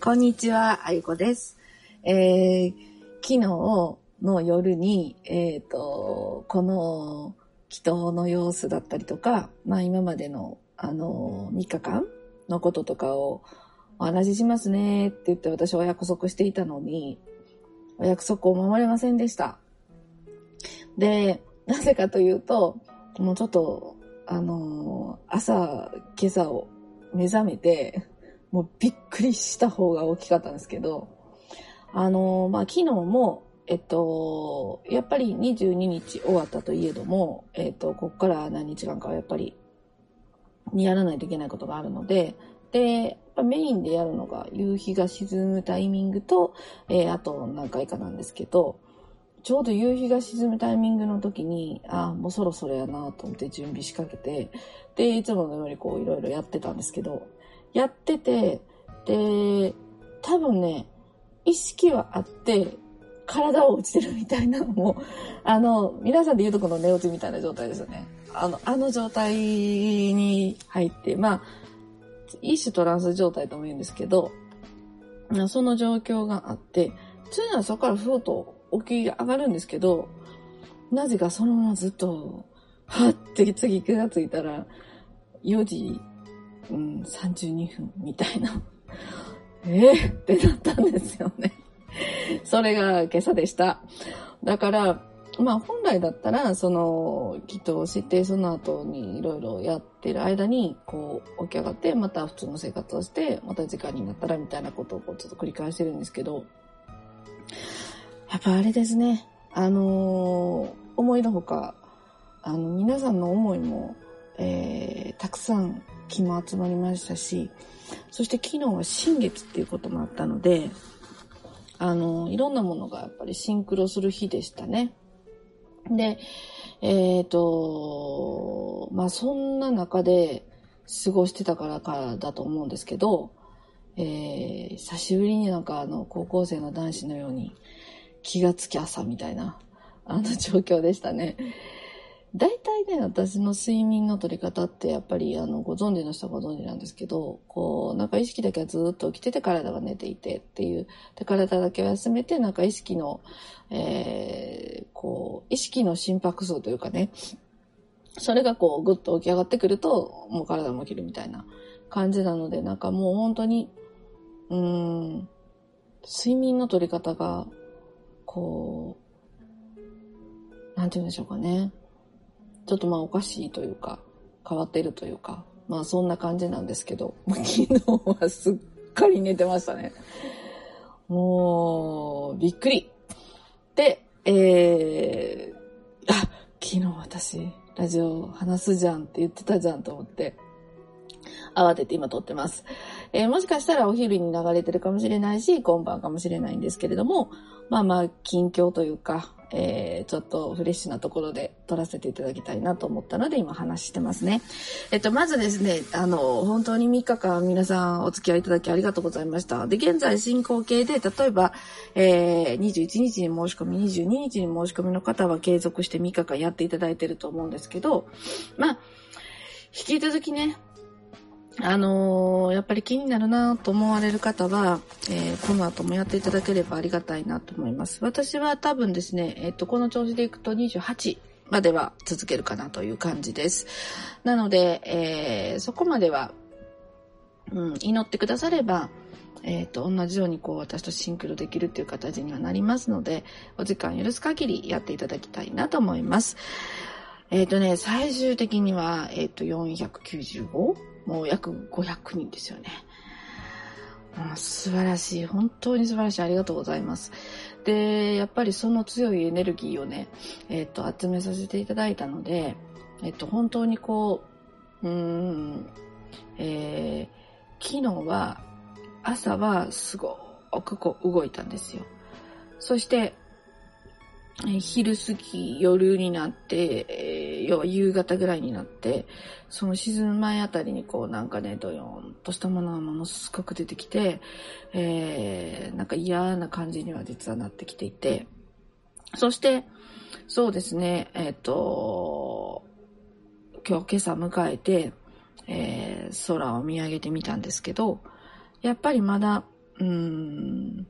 こんにちは、あゆこです。えー、昨日の夜に、えっ、と、この祈祷の様子だったりとか、まあ今までの、あの、3日間のこととかをお話ししますねって言って私はお約束していたのに、お約束を守れませんでした。で、なぜかというと、もうちょっと、あの、朝、今朝を目覚めて、もうびっくりした方が大きかったんですけど、あの、まあ、昨日も、えっと、やっぱり22日終わったといえども、えっと、こっから何日間かはやっぱり、やらないといけないことがあるので、で、メインでやるのが夕日が沈むタイミングと、えーあと何回かなんですけど、ちょうど夕日が沈むタイミングの時に、ああ、もうそろそろやなと思って準備しかけて、で、いつものようにこういろいろやってたんですけど、やってて、で、多分ね、意識はあって、体は落ちてるみたいなのも、あの、皆さんで言うとこの寝落ちみたいな状態ですよね。あの、あの状態に入って、まあ、一種トランス状態とも言うんですけど、その状況があって、普通ならそこからふーっと起き上がるんですけど、なぜかそのままずっと、はって次気がついたら、4時、うん、32分みたいな。えー、ってなったんですよね。それが今朝でした。だから、まあ本来だったら、その、祈祷をして、その後にいろいろやってる間に、こう、起き上がって、また普通の生活をして、また時間になったらみたいなことをこうちょっと繰り返してるんですけど、やっぱあれですね。あの思いのほか、あの、皆さんの思いも、えー、たくさん気も集まりましたし、そして昨日は新月っていうこともあったので、あの、いろんなものがやっぱりシンクロする日でしたね。で、えっ、と、まあそんな中で過ごしてたからかだと思うんですけど、えー久しぶりになんかあの高校生の男子のように気がつき朝みたいなあの状況でしたね。大体ね、私の睡眠の取り方ってやっぱりあのご存知の人はご存知なんですけど、こうなんか意識だけはずっと起きてて体が寝ていてっていう、で体だけは休めてなんか意識の、えーこう意識の心拍数というかね、それがこうぐっと起き上がってくるともう体も起きるみたいな感じなので、なんかもう本当に、うーん、睡眠の取り方が、こう、なんて言うんでしょうかね。ちょっとまあおかしいというか、変わってるというか、まあそんな感じなんですけど、昨日はすっかり寝てましたね。もう、びっくり。で、えー、あ、昨日私、ラジオ話すじゃんって言ってたじゃんと思って、慌てて今撮ってます。えーもしかしたらお昼に流れてるかもしれないし、今晩かもしれないんですけれども、まあまあ、近況というか、えーちょっとフレッシュなところで撮らせていただきたいなと思ったので今話してますね。えっと、まずですね、あの、本当に3日間皆さんお付き合いいただきありがとうございました。で、現在進行形で、例えば、えー21日に申し込み、22日に申し込みの方は継続して3日間やっていただいてると思うんですけど、まあ、引き続きね、あのーやっぱり気になるなと思われる方は、えーこの後もやっていただければありがたいなと思います。私は多分ですね、えっ、と、この調子でいくと28までは続けるかなという感じです。なので、えーそこまでは、うん、祈ってくだされば、えっ、と、同じようにこう私とシンクロできるっていう形にはなりますので、お時間許す限りやっていただきたいなと思います。えっ、とね、最終的には、えっ、と、495? もう約500人ですよね。素晴らしい。本当に素晴らしい。ありがとうございます。で、やっぱりその強いエネルギーをね、えっ、と、集めさせていただいたので、えっ、と、本当にこう、うーん、えー昨日は、朝はすごくこう動いたんですよ。そして、昼過ぎ、夜になって、要は夕方ぐらいになって、その沈む前あたりにこうなんかね、ドヨーンとしたものがものすごく出てきて、えーなんか嫌な感じには実はなってきていて、そして、そうですね、えっ、と、今日今朝迎えて、えー空を見上げてみたんですけど、やっぱりまだ、うーん、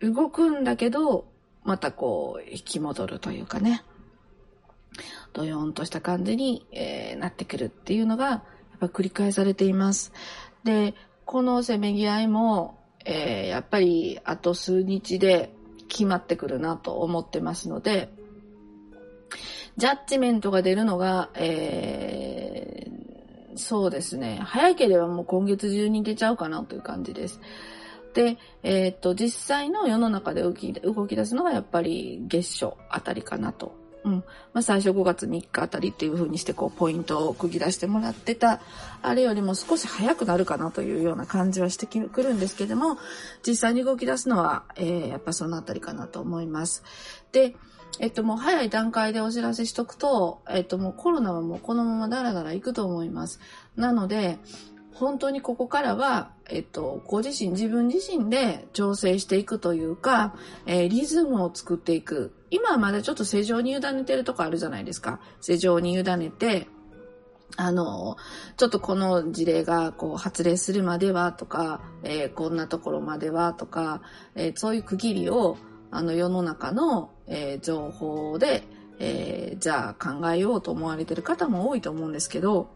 動くんだけど、またこう、引き戻るというかね、ドヨーンとした感じに、えー、なってくるっていうのが、やっぱ繰り返されています。で、このせめぎ合いも、えー、やっぱりあと数日で決まってくるなと思ってますので、ジャッジメントが出るのが、えー、そうですね。早ければもう今月中に出ちゃうかなという感じです。で、えっ、と、実際の世の中で動き動き出すのがやっぱり月初あたりかなと。うん。まあ、最初5月3日あたりっていう風にしてこうポイントを区切らしてもらってた、あれよりも少し早くなるかなというような感じはしてくるんですけども、実際に動き出すのは、えー、やっぱそのあたりかなと思います。で、えっと、もう早い段階でお知らせしとくと、えっと、もうコロナはもうこのままダラダラ行くと思います。なので、本当にここからは、えっと、ご自身、自分自身で調整していくというか、えー、リズムを作っていく。今はまだちょっと正常に委ねてるとこあるじゃないですか。正常に委ねて、あの、ちょっとこの事例がこう発令するまではとか、えー、こんなところまではとか、えー、そういう区切りを、あの世の中の、えー、情報で、えー、じゃあ考えようと思われてる方も多いと思うんですけど、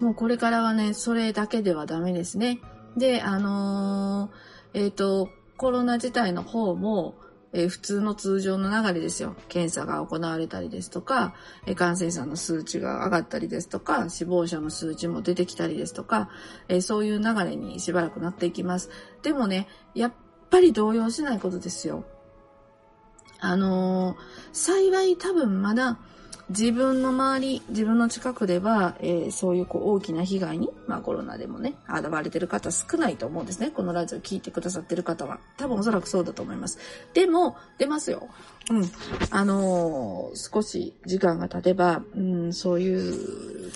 もうこれからはね、それだけではダメですね。で、あのー、えっ、ー、と、コロナ自体の方も、えー、普通の通常の流れですよ。検査が行われたりですとか、え、感染者の数値が上がったりですとか、死亡者の数値も出てきたりですとか、え、そういう流れにしばらくなっていきます。でもね、やっぱり動揺しないことですよ。あの、幸い多分まだ自分の周り、自分の近くでは、えー、そういうこう大きな被害に、まあコロナでもね、現れてる方少ないと思うんですね。このラジオ聞いてくださってる方は。多分おそらくそうだと思います。でも、出ますよ。うん。あのー、少し時間が経てば、うん、そういう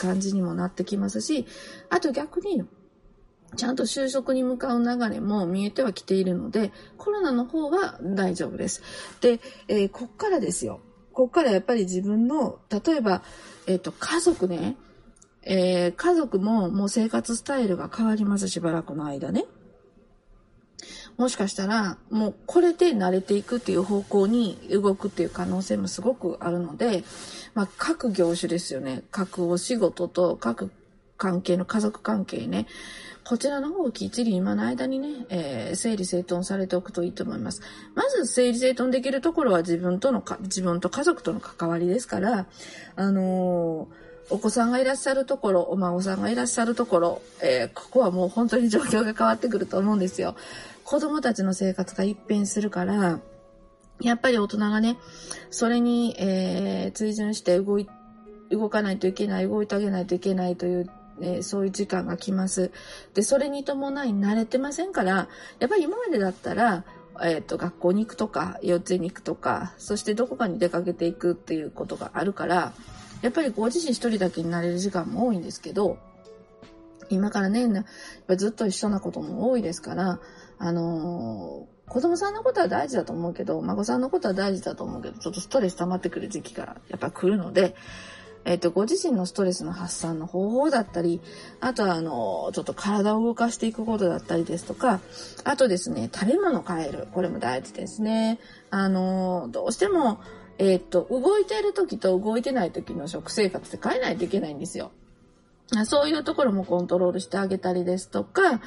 感じにもなってきますし、あと逆に、ちゃんと就職に向かう流れも見えてはきているので、コロナの方は大丈夫です。で、えー、こっからですよ。ここからやっぱり自分の、例えば、えっ、ー、と、家族ね、えー、家族ももう生活スタイルが変わります、しばらくの間ね。もしかしたら、もうこれで慣れていくっていう方向に動くっていう可能性もすごくあるので、まあ、各業種ですよね。各お仕事と各関係の家族関係ね。こちらの方をきっちり今の間にね、えー、整理整頓されておくといいと思います。まず整理整頓できるところは自分とのか、自分と家族との関わりですから、あのーお子さんがいらっしゃるところ、お孫さんがいらっしゃるところ、えー、ここはもう本当に状況が変わってくると思うんですよ。子供たちの生活が一変するから、やっぱり大人がね、それに、えー、追従して動い、動かないといけない、動いてあげないといけないというえー、そういう時間が来ます。で、それに伴い慣れてませんから、やっぱり今までだったら、えっ、ー、と、学校に行くとか、幼稚園に行くとか、そしてどこかに出かけていくっていうことがあるから、やっぱりご自身一人だけになれる時間も多いんですけど、今からね、やっぱずっと一緒なことも多いですから、あのー、子供さんのことは大事だと思うけど、孫さんのことは大事だと思うけど、ちょっとストレス溜まってくる時期がやっぱ来るので、えっ、と、ご自身のストレスの発散の方法だったり、あとは、あの、ちょっと体を動かしていくことだったりですとか、あとですね、食べ物を変える。これも大事ですね。あの、どうしても、えっ、と、動いている時と動いてない時の食生活って変えないといけないんですよ。そういうところもコントロールしてあげたりですとか、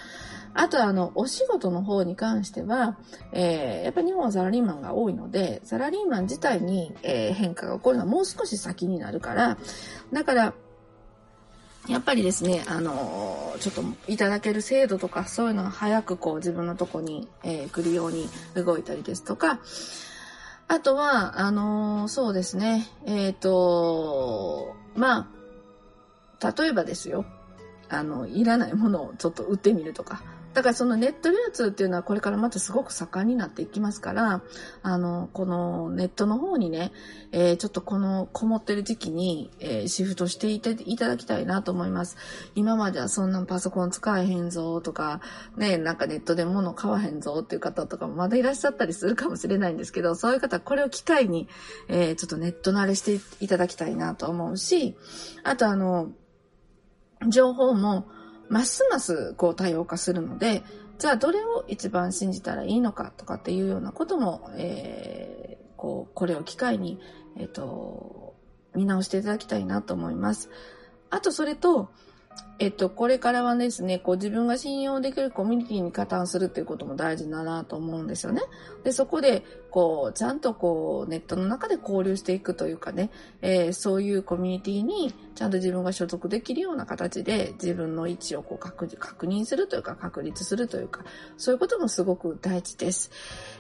あとあの、お仕事の方に関しては、えー、やっぱり日本はサラリーマンが多いので、サラリーマン自体に、えー、変化が起こるのはもう少し先になるから、だから、やっぱりですね、あのー、ちょっといただける制度とか、そういうのが早くこう自分のとこに、えー、来るように動いたりですとか、あとは、あのー、そうですね、えっ、と、まあ、例えばですよ、あの、いらないものをちょっと売ってみるとか、だからそのネット流通っていうのはこれからまたすごく盛んになっていきますから、あの、このネットの方にね、えー、ちょっとこのこもってる時期に、えー、シフトしていていただきたいなと思います。今まではそんなパソコン使えへんぞとか、ね、なんかネットで物買わへんぞっていう方とかもまだいらっしゃったりするかもしれないんですけど、そういう方はこれを機会に、えー、ちょっとネット慣れしていただきたいなと思うし、あとあの、情報も、ますますこう多様化するので、じゃあどれを一番信じたらいいのかとかっていうようなことも、えー、こう、これを機会に、えっ、ー、と、見直していただきたいなと思います。あとそれと、えっと、これからはですね、こう自分が信用できるコミュニティに加担するっていうことも大事だなと思うんですよね。で、そこで、こう、ちゃんとこう、ネットの中で交流していくというかね、えー、そういうコミュニティにちゃんと自分が所属できるような形で自分の位置をこう確確認するというか確立するというか、そういうこともすごく大事です。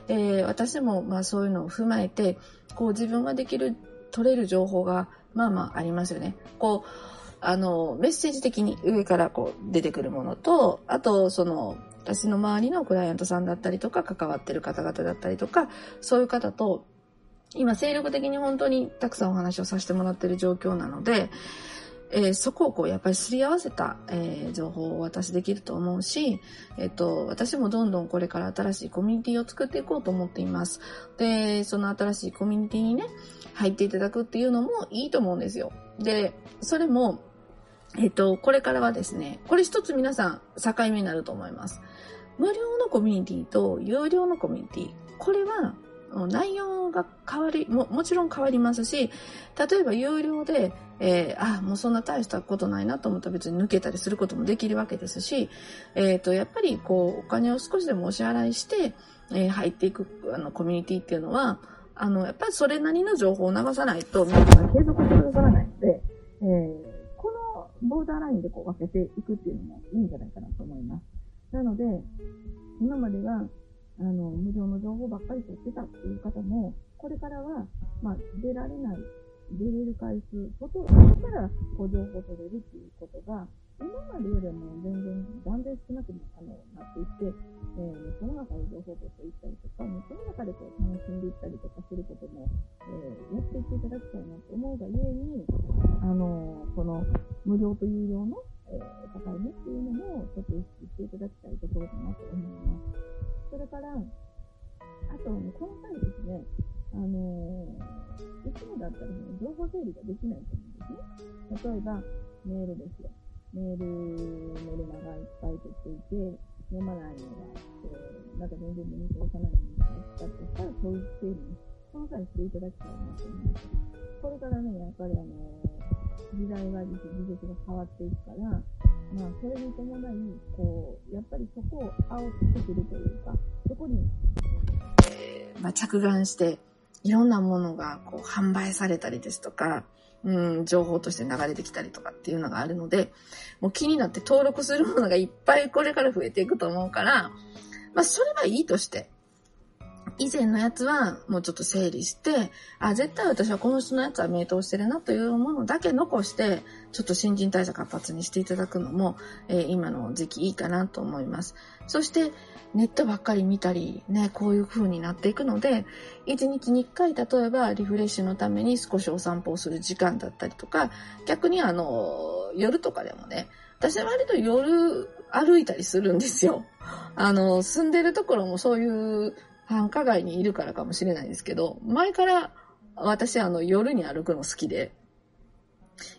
えー、私もまあそういうのを踏まえて、こう自分ができる、取れる情報がまあまあありますよね。こう、あの、メッセージ的に上からこう出てくるものと、あと、その、私の周りのクライアントさんだったりとか、関わってる方々だったりとか、そういう方と、今精力的に本当にたくさんお話をさせてもらってる状況なので、えー、そこをこうやっぱりすり合わせた、えー、情報をお渡しできると思うし、えっ、ー、と、私もどんどんこれから新しいコミュニティを作っていこうと思っています。で、その新しいコミュニティにね、入っていただくっていうのもいいと思うんですよ。で、それも、えっと、これからはですね、これ一つ皆さん境目になると思います。無料のコミュニティと有料のコミュニティ。これは内容が変わりも、もちろん変わりますし、例えば有料で、えー、あ、もうそんな大したことないなと思ったら別に抜けたりすることもできるわけですし、えっ、ー、と、やっぱりこう、お金を少しでもお支払いして、えー、入っていくあのコミュニティっていうのは、あの、やっぱりそれなりの情報を流さないと、皆さん継続してくださらないので、えーボーダーラインでこう分けていくっていうのもいいんじゃないかなと思います。なので、今までは、あの、無料の情報ばっかり取ってたっていう方も、これからは、まあ、出られない、出れる回数、外からこう情報取れるっていうことが、今までよりも全然断然少なくあのなっていって、えー、その中で情報を取っていったりとか、もうその中でこう楽しんでいったりとかすることも、えー、やっていっていただきたいなと思うがゆえに、あのー、この無料と有料の、えー、境目っていうのもちょっと意識していただきたいところかなと思います。それから、あと、ね、この際ですね、あの、いつもだったら、ね、情報整理ができないと思うんですね。例えば、メールですよ。メールメルマがいっぱい出ていて、読まないのがあって、なんか全然目に通さないのがあったとしたら、そういう整理に、その際していただきたいなと思います。これからね、やっぱりあの、時代が、技術が変わっていくから、まあ、それに伴い、こう、やっぱりそこを煽ってくるというか、そこに、えー、まあ、着眼して、いろんなものがこう販売されたりですとか、うん、情報として流れてきたりとかっていうのがあるので、もう気になって登録するものがいっぱいこれから増えていくと思うから、まあそれはいいとして、以前のやつはもうちょっと整理して、あ、絶対私はこの人のやつは名答してるなというものだけ残して、ちょっと新陳代謝活発にしていただくのも、えー、今の時期いいかなと思います。そして、ネットばっかり見たり、ね、こういう風になっていくので、1日に1回、例えばリフレッシュのために少しお散歩をする時間だったりとか、逆にあの、夜とかでもね、私は割と夜歩いたりするんですよ。あの、住んでるところもそういう繁華街にいるからかもしれないですけど、前から私あの夜に歩くの好きで、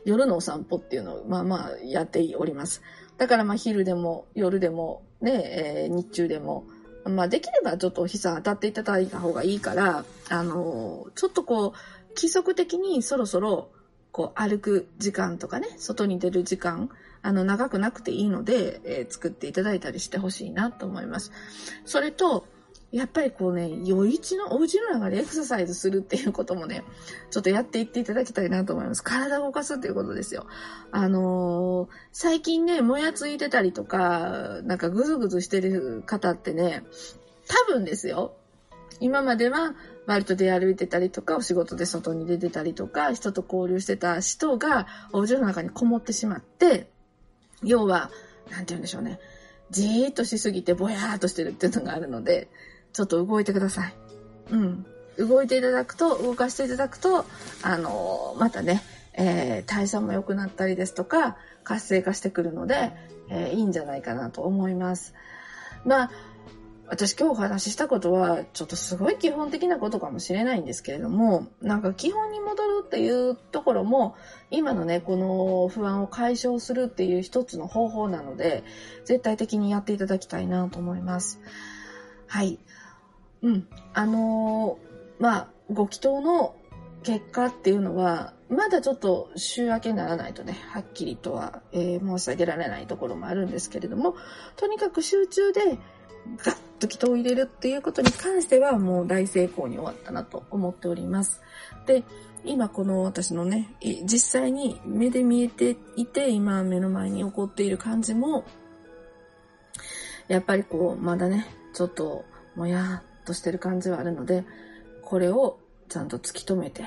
夜のお散歩っていうのをまあまあやっております。だからまあ昼でも夜でもね、えー、日中でも、まあできればちょっとお日さん当たっていただいた方がいいから、あのー、ちょっとこう、規則的にそろそろこう歩く時間とかね、外に出る時間、あの長くなくていいので、えー、作っていただいたりしてほしいなと思います。それと、やっぱりこうね、余市のお家の中でエクササイズするっていうこともね、ちょっとやっていっていただきたいなと思います。体を動かすっていうことですよ。あのー、最近ね、もやついてたりとか、なんかぐずぐずしてる方ってね、多分ですよ。今までは割と出歩いてたりとか、お仕事で外に出てたりとか、人と交流してた人がお家の中にこもってしまって、要は、なんて言うんでしょうね。じーっとしすぎてぼやーっとしてるっていうのがあるので、ちょっと動いてください。うん。動いていただくと、動かしていただくと、あのー、またね、えー、代謝も良くなったりですとか、活性化してくるので、えー、いいんじゃないかなと思います。まあ、私今日お話ししたことは、ちょっとすごい基本的なことかもしれないんですけれども、なんか基本に戻るっていうところも、今のね、この不安を解消するっていう一つの方法なので、絶対的にやっていただきたいなと思います。はい。うん。あのー、まあ、ご祈祷の結果っていうのは、まだちょっと週明けにならないとね、はっきりとは、えー、申し上げられないところもあるんですけれども、とにかく集中でガッと人を入れるっていうことに関してはもう大成功に終わったなと思っております。で、今この私のね、実際に目で見えていて、今目の前に起こっている感じも、やっぱりこう、まだね、ちょっともやっとしてる感じはあるので、これをちゃんと突き止めて、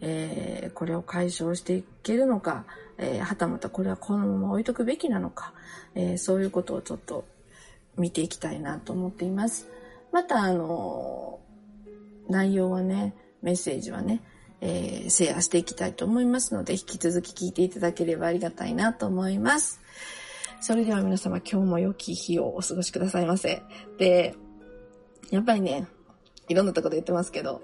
えー、これを解消していけるのか、えー、はたまたこれはこのまま置いとくべきなのか、えー、そういうことをちょっと見ていきたいなと思っています。また、あの、内容はね、メッセージはね、えー、シェアしていきたいと思いますので、引き続き聞いていただければありがたいなと思います。それでは皆様今日も良き日をお過ごしくださいませ。で、やっぱりね、いろんなとこで言ってますけど、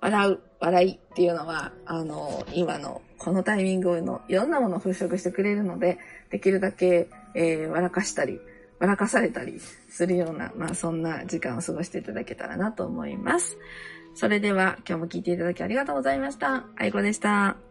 笑う、笑いっていうのは、あの、今のこのタイミングのいろんなものを払拭してくれるので、できるだけ、えー、笑かしたり、笑かされたりするような、まあそんな時間を過ごしていただけたらなと思います。それでは今日も聞いていただきありがとうございました。あいこでした。